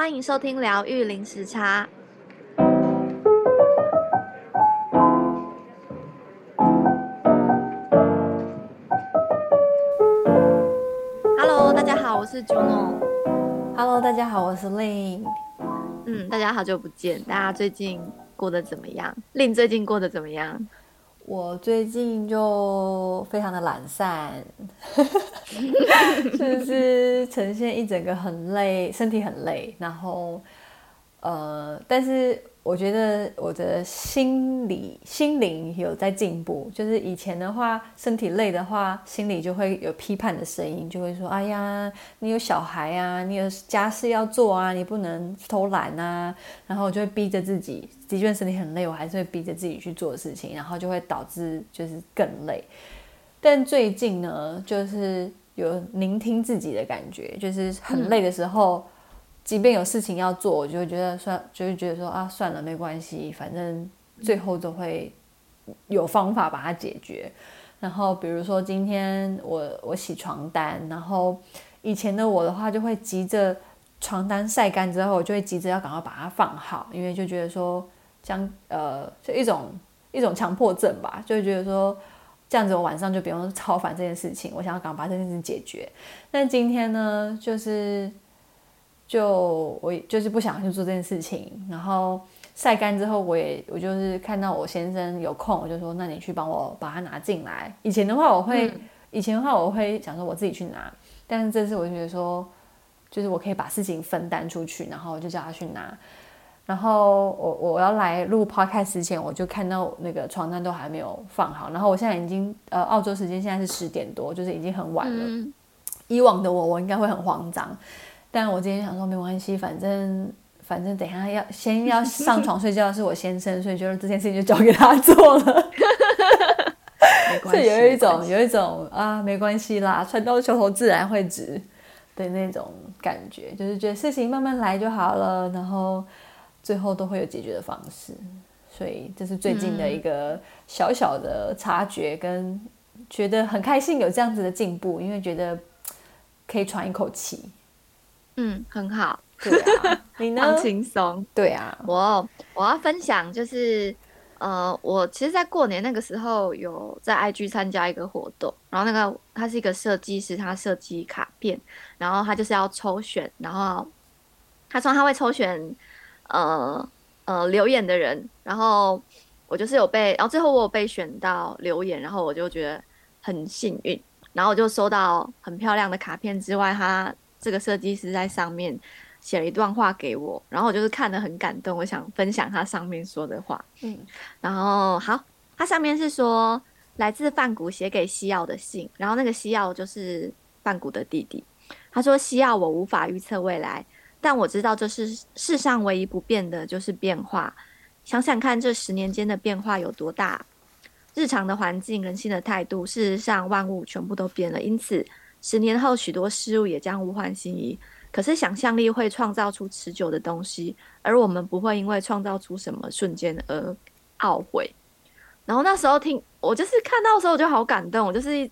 欢迎收听疗愈零时差。Hello，大家好，我是 Juno。Hello，大家好，我是 Lin。嗯，大家好久不见，大家最近过得怎么样？Lin 最近过得怎么样？我最近就非常的懒散，就是呈现一整个很累，身体很累，然后呃，但是。我觉得我的心理心灵有在进步，就是以前的话，身体累的话，心里就会有批判的声音，就会说：“哎呀，你有小孩啊，你有家事要做啊，你不能偷懒啊。”然后我就会逼着自己，的确身体很累，我还是会逼着自己去做事情，然后就会导致就是更累。但最近呢，就是有聆听自己的感觉，就是很累的时候。嗯即便有事情要做，我就会觉得算，就会觉得说啊，算了，没关系，反正最后都会有方法把它解决。然后比如说今天我我洗床单，然后以前的我的话就会急着床单晒干之后，我就会急着要赶快把它放好，因为就觉得说将呃，就一种一种强迫症吧，就会觉得说这样子我晚上就不用操烦这件事情，我想要赶快把这件事情解决。但今天呢，就是。就我就是不想去做这件事情，然后晒干之后，我也我就是看到我先生有空，我就说，那你去帮我把它拿进来。以前的话我会，嗯、以前的话我会想说我自己去拿，但是这次我就觉得说，就是我可以把事情分担出去，然后我就叫他去拿。然后我我要来录 podcast 之前，我就看到那个床单都还没有放好，然后我现在已经呃澳洲时间现在是十点多，就是已经很晚了。嗯、以往的我，我应该会很慌张。但我今天想说没关系，反正反正等一下要先要上床睡觉的是我先生，所以就是这件事情就交给他做了。没关系，是有一种有一种啊，没关系啦，船到桥头自然会直的那种感觉，就是觉得事情慢慢来就好了，然后最后都会有解决的方式。所以这是最近的一个小小的察觉，跟觉得很开心有这样子的进步，因为觉得可以喘一口气。嗯，很好。对啊，你呢？放轻松。对啊，我我要分享就是，呃，我其实，在过年那个时候有在 IG 参加一个活动，然后那个他是一个设计师，他设计卡片，然后他就是要抽选，然后他说他会抽选，呃呃留言的人，然后我就是有被，然后最后我有被选到留言，然后我就觉得很幸运，然后我就收到很漂亮的卡片之外，他。这个设计师在上面写了一段话给我，然后我就是看得很感动，我想分享他上面说的话。嗯，然后好，他上面是说来自范谷写给西奥的信，然后那个西奥就是范谷的弟弟。他说：“西奥，我无法预测未来，但我知道这是世上唯一不变的就是变化。想想看，这十年间的变化有多大？日常的环境、人性的态度，事实上万物全部都变了。因此。”十年后，许多事物也将物换星移。可是，想象力会创造出持久的东西，而我们不会因为创造出什么瞬间而懊悔。然后那时候听我就是看到的时候，我就好感动。我就是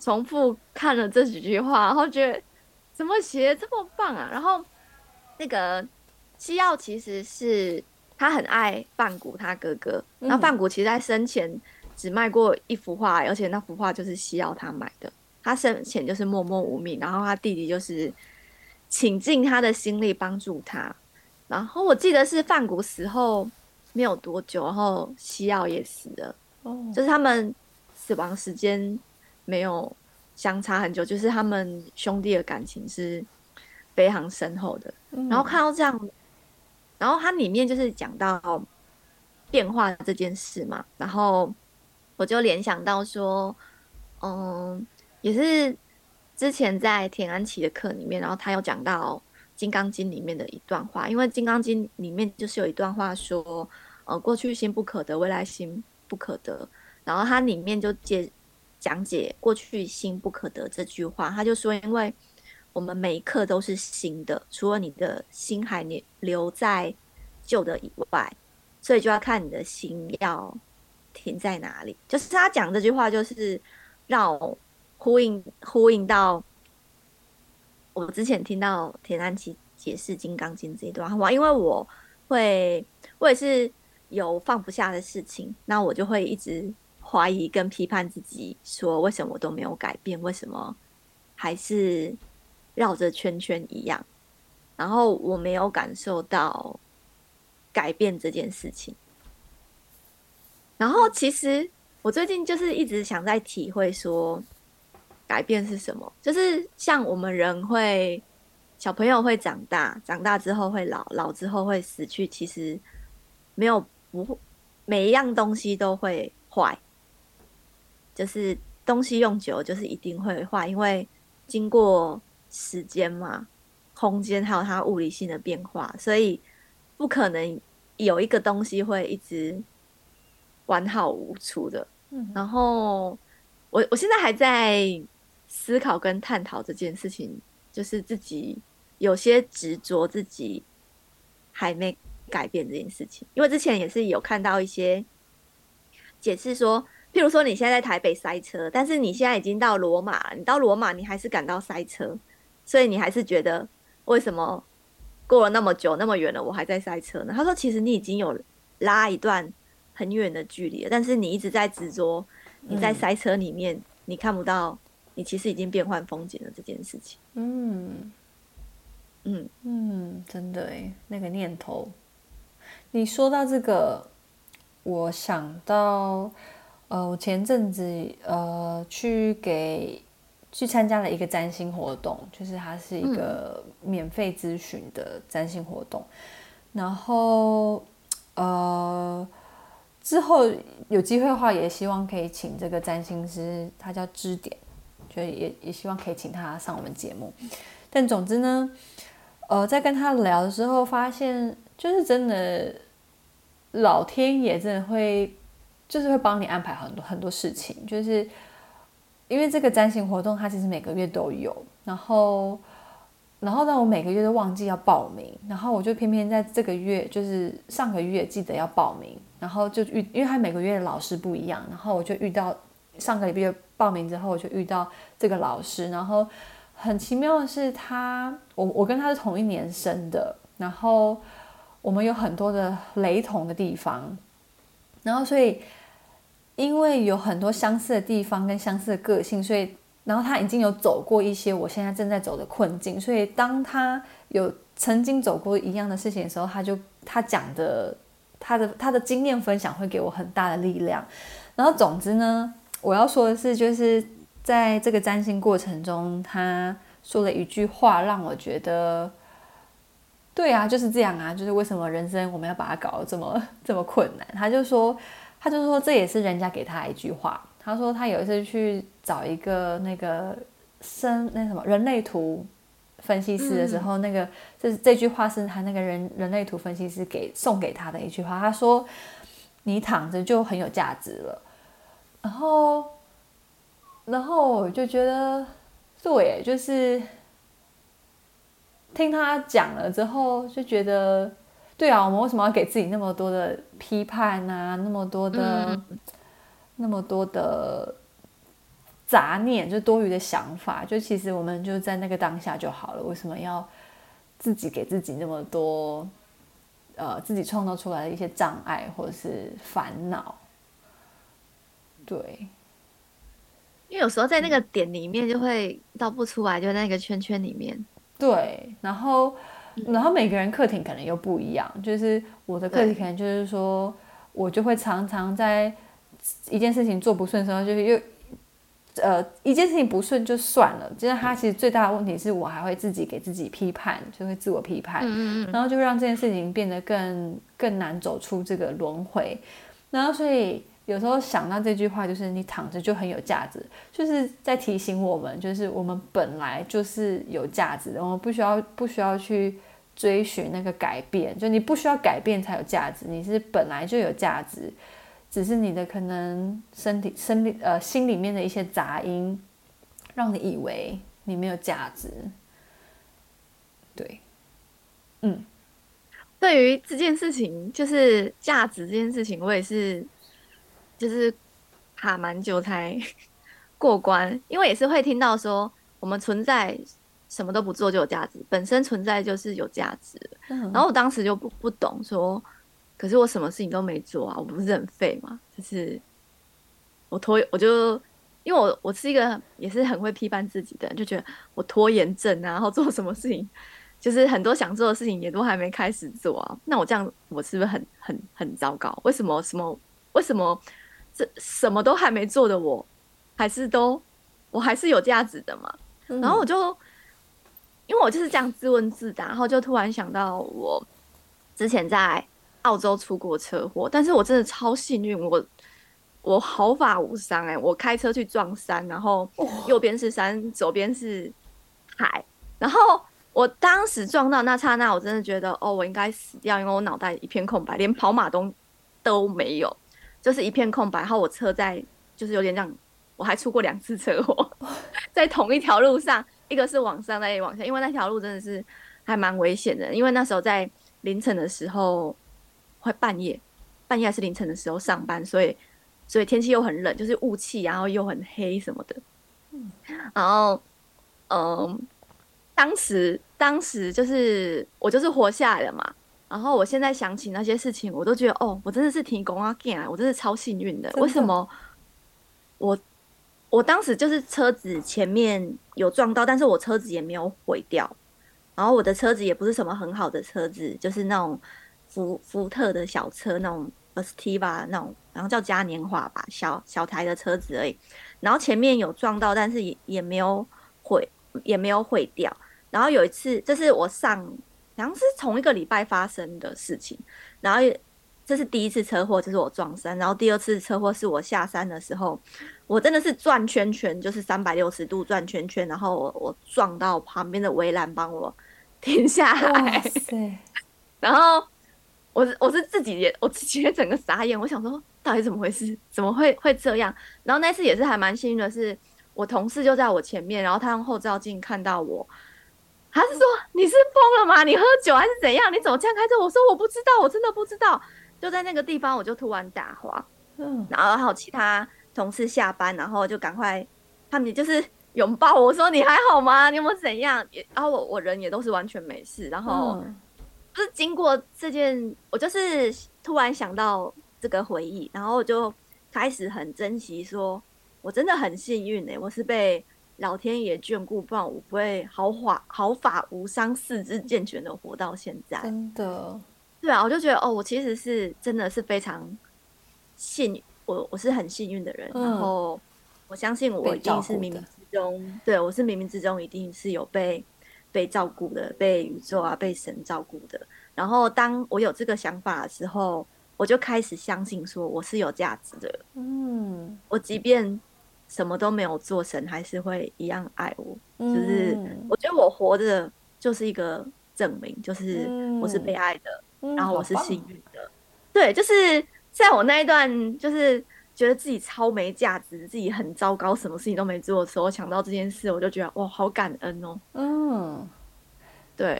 重复看了这几句话，然后觉得怎么写这么棒啊！然后那个西奥其实是他很爱范谷他哥哥，那、嗯、梵谷其实在生前只卖过一幅画，而且那幅画就是西奥他买的。他生前就是默默无名，然后他弟弟就是倾尽他的心力帮助他。然后我记得是范谷死后没有多久，然后西奥也死了，哦，就是他们死亡时间没有相差很久，就是他们兄弟的感情是非常深厚的。然后看到这样，然后它里面就是讲到变化这件事嘛，然后我就联想到说，嗯。也是之前在田安琪的课里面，然后他有讲到《金刚经》里面的一段话，因为《金刚经》里面就是有一段话说，呃，过去心不可得，未来心不可得。然后它里面就解讲解过去心不可得这句话，他就说，因为我们每一刻都是新的，除了你的心还留留在旧的以外，所以就要看你的心要停在哪里。就是他讲这句话，就是让我。呼应呼应到我之前听到田安琪解释《金刚经》这一段话，因为我会，我也是有放不下的事情，那我就会一直怀疑跟批判自己，说为什么我都没有改变，为什么还是绕着圈圈一样，然后我没有感受到改变这件事情。然后其实我最近就是一直想在体会说，改变是什么？就是像我们人会。小朋友会长大，长大之后会老，老之后会死去。其实没有不，每一样东西都会坏，就是东西用久就是一定会坏，因为经过时间嘛，空间还有它物理性的变化，所以不可能有一个东西会一直完好无缺的。嗯，然后我我现在还在思考跟探讨这件事情，就是自己。有些执着自己还没改变这件事情，因为之前也是有看到一些解释说，譬如说你现在在台北塞车，但是你现在已经到罗马了，你到罗马你还是感到塞车，所以你还是觉得为什么过了那么久那么远了，我还在塞车呢？他说，其实你已经有拉一段很远的距离了，但是你一直在执着你在塞车里面，嗯、你看不到你其实已经变换风景了这件事情。嗯。嗯嗯，真的诶，那个念头。你说到这个，我想到，呃，我前阵子呃去给去参加了一个占星活动，就是它是一个免费咨询的占星活动。嗯、然后呃之后有机会的话，也希望可以请这个占星师，他叫支点，就也也希望可以请他上我们节目。但总之呢。呃，在跟他聊的时候，发现就是真的，老天爷真的会，就是会帮你安排很多很多事情。就是因为这个占星活动，它其实每个月都有，然后，然后让我每个月都忘记要报名，然后我就偏偏在这个月，就是上个月记得要报名，然后就遇，因为他每个月的老师不一样，然后我就遇到上个月报名之后，我就遇到这个老师，然后。很奇妙的是，他我我跟他是同一年生的，然后我们有很多的雷同的地方，然后所以因为有很多相似的地方跟相似的个性，所以然后他已经有走过一些我现在正在走的困境，所以当他有曾经走过一样的事情的时候，他就他讲的他的他的经验分享会给我很大的力量。然后总之呢，我要说的是就是。在这个占星过程中，他说了一句话，让我觉得，对啊，就是这样啊，就是为什么人生我们要把它搞得这么这么困难？他就说，他就说这也是人家给他一句话。他说他有一次去找一个那个生那什么人类图分析师的时候，嗯、那个这这句话是他那个人人类图分析师给送给他的一句话。他说：“你躺着就很有价值了。”然后。然后我就觉得，对，就是听他讲了之后，就觉得，对啊，我们为什么要给自己那么多的批判啊？那么多的，嗯、那么多的杂念，就多余的想法，就其实我们就在那个当下就好了。为什么要自己给自己那么多，呃，自己创造出来的一些障碍或者是烦恼？对。因为有时候在那个点里面就会倒不出来，就在那个圈圈里面。对，然后，然后每个人课题可能又不一样。就是我的课题可能就是说，我就会常常在一件事情做不顺的时候，就是又呃一件事情不顺就算了。就是他其实最大的问题是我还会自己给自己批判，就会自我批判，嗯嗯，然后就会让这件事情变得更更难走出这个轮回。然后所以。有时候想到这句话，就是你躺着就很有价值，就是在提醒我们，就是我们本来就是有价值的，我们不需要不需要去追寻那个改变，就你不需要改变才有价值，你是本来就有价值，只是你的可能身体、生理呃心里面的一些杂音，让你以为你没有价值。对，嗯，对于这件事情，就是价值这件事情，我也是。就是卡蛮久才 过关，因为也是会听到说我们存在什么都不做就有价值，本身存在就是有价值。嗯、然后我当时就不不懂说，可是我什么事情都没做啊，我不是很废吗？就是我拖，我就因为我我是一个也是很会批判自己的人，就觉得我拖延症啊，然后做什么事情，就是很多想做的事情也都还没开始做啊。那我这样我是不是很很很糟糕？为什么什么为什么这什么都还没做的我，还是都我还是有价值的嘛？嗯、然后我就因为我就是这样自问自答，然后就突然想到我之前在澳洲出过车祸，但是我真的超幸运，我我毫发无伤哎、欸，我开车去撞山，然后右边是山，哦、左边是海，然后我当时撞到那刹那，我真的觉得哦，我应该死掉，因为我脑袋一片空白，连跑马灯都没有，就是一片空白。然后我车在就是有点这样，我还出过两次车祸，在同一条路上，一个是往上，再往下，因为那条路真的是还蛮危险的，因为那时候在凌晨的时候。快半夜，半夜还是凌晨的时候上班，所以所以天气又很冷，就是雾气，然后又很黑什么的。嗯，然后嗯，当时当时就是我就是活下来了嘛。然后我现在想起那些事情，我都觉得哦，我真的是提供啊，我真的超幸运的。为什么？我我当时就是车子前面有撞到，但是我车子也没有毁掉。然后我的车子也不是什么很好的车子，就是那种。福福特的小车那种 Estiva 那种，然后叫嘉年华吧，小小台的车子而已。然后前面有撞到，但是也也没有毁，也没有毁掉。然后有一次，这是我上，好像是同一个礼拜发生的事情。然后这是第一次车祸，就是我撞山。然后第二次车祸是我下山的时候，我真的是转圈圈，就是三百六十度转圈圈，然后我我撞到旁边的围栏，帮我 停下来。然后。我是我是自己也我自己也整个傻眼，我想说到底怎么回事？怎么会会这样？然后那次也是还蛮幸运的是，我同事就在我前面，然后他用后照镜看到我，他是说你是疯了吗？你喝酒还是怎样？你怎么这样开车？我说我不知道，我真的不知道。就在那个地方，我就突然打滑，嗯，然后还有其他同事下班，然后就赶快他们就是拥抱我说你还好吗？你有没有怎样？也然后我我人也都是完全没事，然后。嗯就是经过这件，我就是突然想到这个回忆，然后我就开始很珍惜说，说我真的很幸运哎、欸，我是被老天爷眷顾，不然我不会毫发毫发无伤、四肢健全的活到现在。真的，对啊，我就觉得哦，我其实是真的是非常幸运，我我是很幸运的人，嗯、然后我相信我一定是冥冥之中，对我是冥冥之中一定是有被。被照顾的，被宇宙啊，被神照顾的。然后，当我有这个想法的时候，我就开始相信说我是有价值的。嗯，我即便什么都没有做，神还是会一样爱我。嗯，就是我觉得我活着就是一个证明，就是我是被爱的，嗯，然后我是幸运的。对，就是在我那一段，就是。觉得自己超没价值，自己很糟糕，什么事情都没做的时候，想到这件事，我就觉得哇，好感恩哦。嗯，对，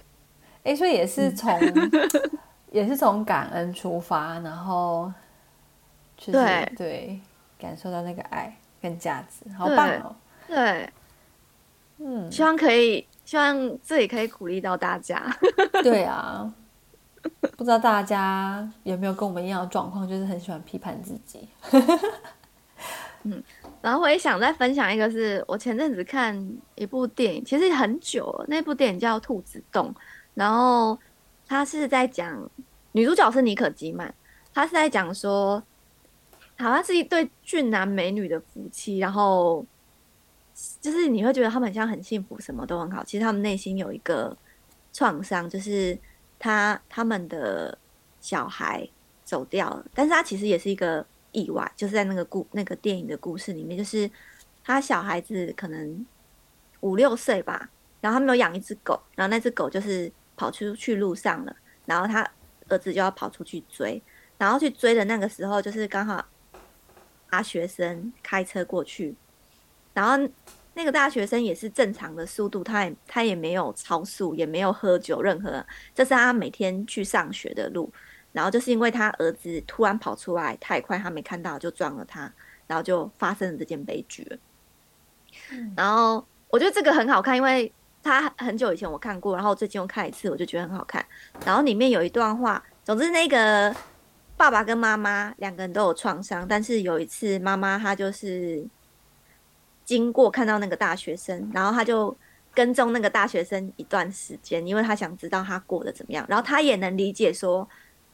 哎、欸，所以也是从、嗯、也是从感恩出发，然后就是对对，感受到那个爱跟价值，好棒哦。对，对嗯，希望可以，希望这里可以鼓励到大家。对啊。不知道大家有没有跟我们一样的状况，就是很喜欢批判自己。嗯，然后我也想再分享一个，是我前阵子看一部电影，其实很久了，那部电影叫《兔子洞》，然后他是在讲女主角是妮可基曼，他是在讲说，好像是一对俊男美女的夫妻，然后就是你会觉得他们很像很幸福，什么都很好，其实他们内心有一个创伤，就是。他他们的小孩走掉了，但是他其实也是一个意外，就是在那个故那个电影的故事里面，就是他小孩子可能五六岁吧，然后他们有养一只狗，然后那只狗就是跑出去路上了，然后他儿子就要跑出去追，然后去追的那个时候，就是刚好大学生开车过去，然后。那个大学生也是正常的速度，他也他也没有超速，也没有喝酒，任何，这是他每天去上学的路。然后就是因为他儿子突然跑出来太快，他没看到就撞了他，然后就发生了这件悲剧。嗯。然后我觉得这个很好看，因为他很久以前我看过，然后最近又看一次，我就觉得很好看。然后里面有一段话，总之那个爸爸跟妈妈两个人都有创伤，但是有一次妈妈她就是经过看到那个大学生，然后他就跟踪那个大学生一段时间，因为他想知道他过得怎么样。然后他也能理解说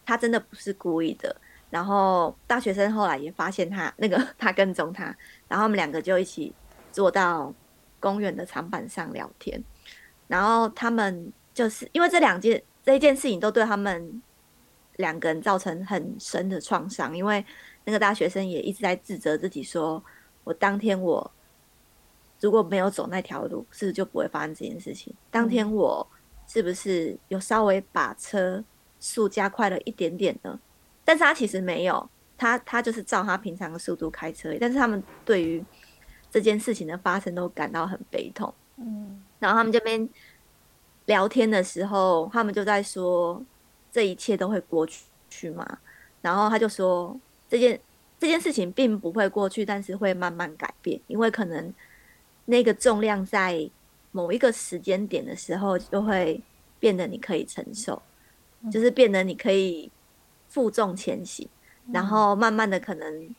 他真的不是故意的。然后大学生后来也发现他那个 他跟踪他，然后他们两个就一起坐到公园的长板上聊天。然后他们就是因为这两件这一件事情都对他们两个人造成很深的创伤，因为那个大学生也一直在自责自己说，我当天我如果没有走那条路，是不是就不会发生这件事情？当天我是不是有稍微把车速加快了一点点呢？但是他其实没有，他他就是照他平常的速度开车，但是他们对于这件事情的发生都感到很悲痛。嗯。然后他们这边聊天的时候，他们就在说这一切都会过去去吗。然后他就说这件这件事情并不会过去，但是会慢慢改变，因为可能那个重量在某一个时间点的时候就会变得你可以承受，就是变得你可以负重前行，然后慢慢的可能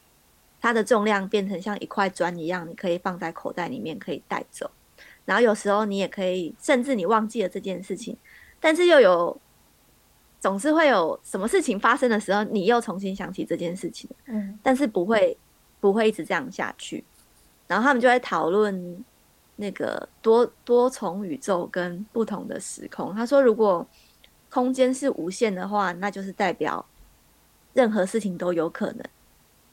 它的重量变成像一块砖一样，你可以放在口袋里面可以带走。然后有时候你也可以，甚至你忘记了这件事情，但是又有总是会有什么事情发生的时候，你又重新想起这件事情。嗯，但是不会不会一直这样下去。然后他们就在讨论那个多多重宇宙跟不同的时空。他说，如果空间是无限的话，那就是代表任何事情都有可能。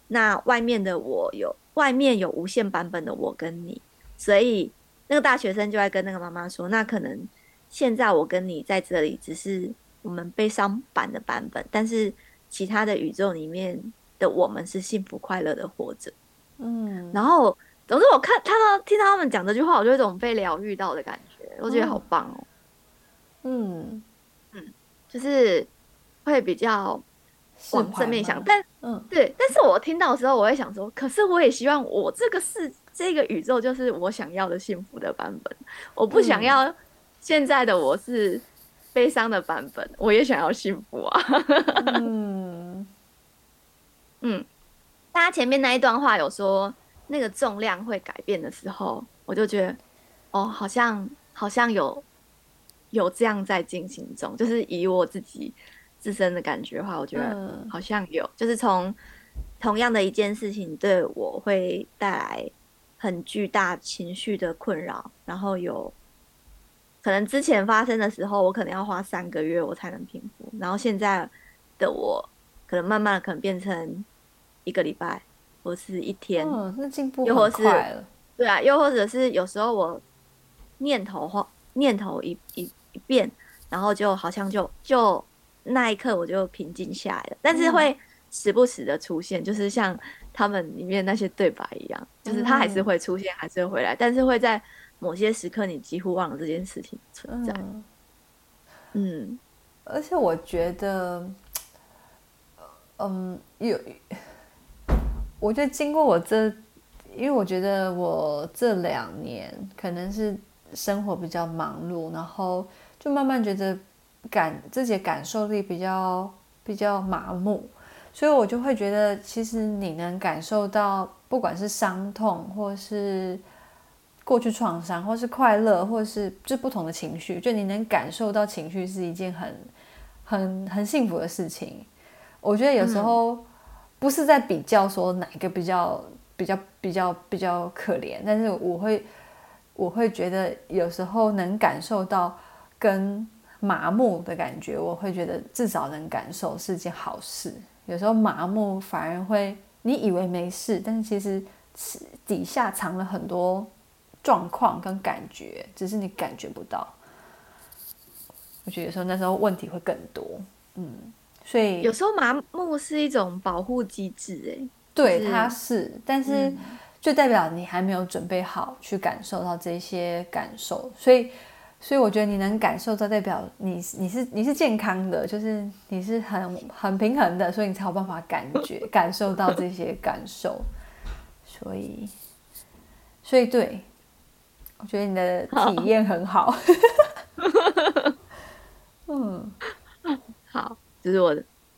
那外面的我有外面有无限版本的我跟你，所以。那个大学生就在跟那个妈妈说：“那可能现在我跟你在这里只是我们悲伤版的版本，但是其他的宇宙里面的我们是幸福快乐的活着。”嗯，然后总之我看看到听到他们讲这句话，我就有一种被疗愈到的感觉，我觉得好棒哦。嗯嗯，就是会比较往正面想，但嗯对，但是我听到的时候，我会想说，可是我也希望我这个世。这个宇宙就是我想要的幸福的版本，我不想要现在的我是悲伤的版本，我也想要幸福啊。嗯 嗯，大家前面那一段话有说那个重量会改变的时候，我就觉得哦，好像好像有有这样在进行中，就是以我自己自身的感觉的话，我觉得好像有，就是从同样的一件事情对我会带来。很巨大情绪的困扰，然后有可能之前发生的时候，我可能要花三个月我才能平复，然后现在的我可能慢慢的可能变成一个礼拜或是一天，哦，那进步很快了。对啊，又或者是有时候我念头或念头一一一变，然后就好像就就那一刻我就平静下来了，但是会时不时的出现，就是像。他们里面那些对白一样，就是他还是会出现，还是会回来，但是会在某些时刻，你几乎忘了这件事情存在。嗯，而且我觉得，嗯，有，我觉得经过我这，因为我觉得我这两年可能是生活比较忙碌，然后就慢慢觉得感自己的感受力比较比较麻木。所以我就会觉得，其实你能感受到，不管是伤痛，或是过去创伤，或是快乐，或是就不同的情绪，就你能感受到情绪是一件很、很、很幸福的事情。我觉得有时候不是在比较说哪一个比较、比较、比较、比较可怜，但是我会，我会觉得有时候能感受到跟麻木的感觉，我会觉得至少能感受是件好事。有时候麻木反而会，你以为没事，但是其实底下藏了很多状况跟感觉，只是你感觉不到。我觉得有时候那时候问题会更多，嗯，所以有时候麻木是一种保护机制，哎，对，它是，但是就代表你还没有准备好去感受到这些感受，所以。所以我觉得你能感受到，代表你你是你是健康的，就是你是很很平衡的，所以你才有办法感觉感受到这些感受。所以，所以对，我觉得你的体验很好。嗯，好，这、就是我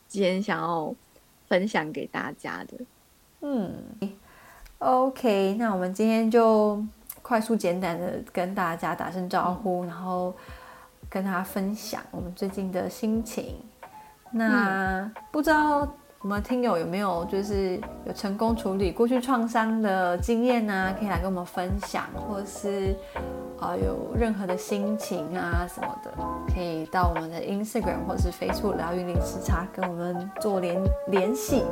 今天想要分享给大家的。嗯，OK，那我们今天就快速简单的跟大家打声招呼，嗯、然后跟大家分享我们最近的心情。那、嗯、不知道。我们听友有没有就是有成功处理过去创伤的经验呢、啊？可以来跟我们分享，或是啊、有任何的心情啊什么的，可以到我们的 Instagram 或是 Facebook 疗愈零时差跟我们做联联系。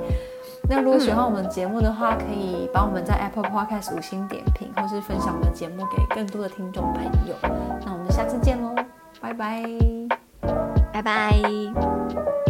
那如果喜欢我们节目的话，可以帮我们在 Apple Podcast 五星点评，或是分享我们的节目给更多的听众朋友。那我们下次见喽，拜拜，拜拜。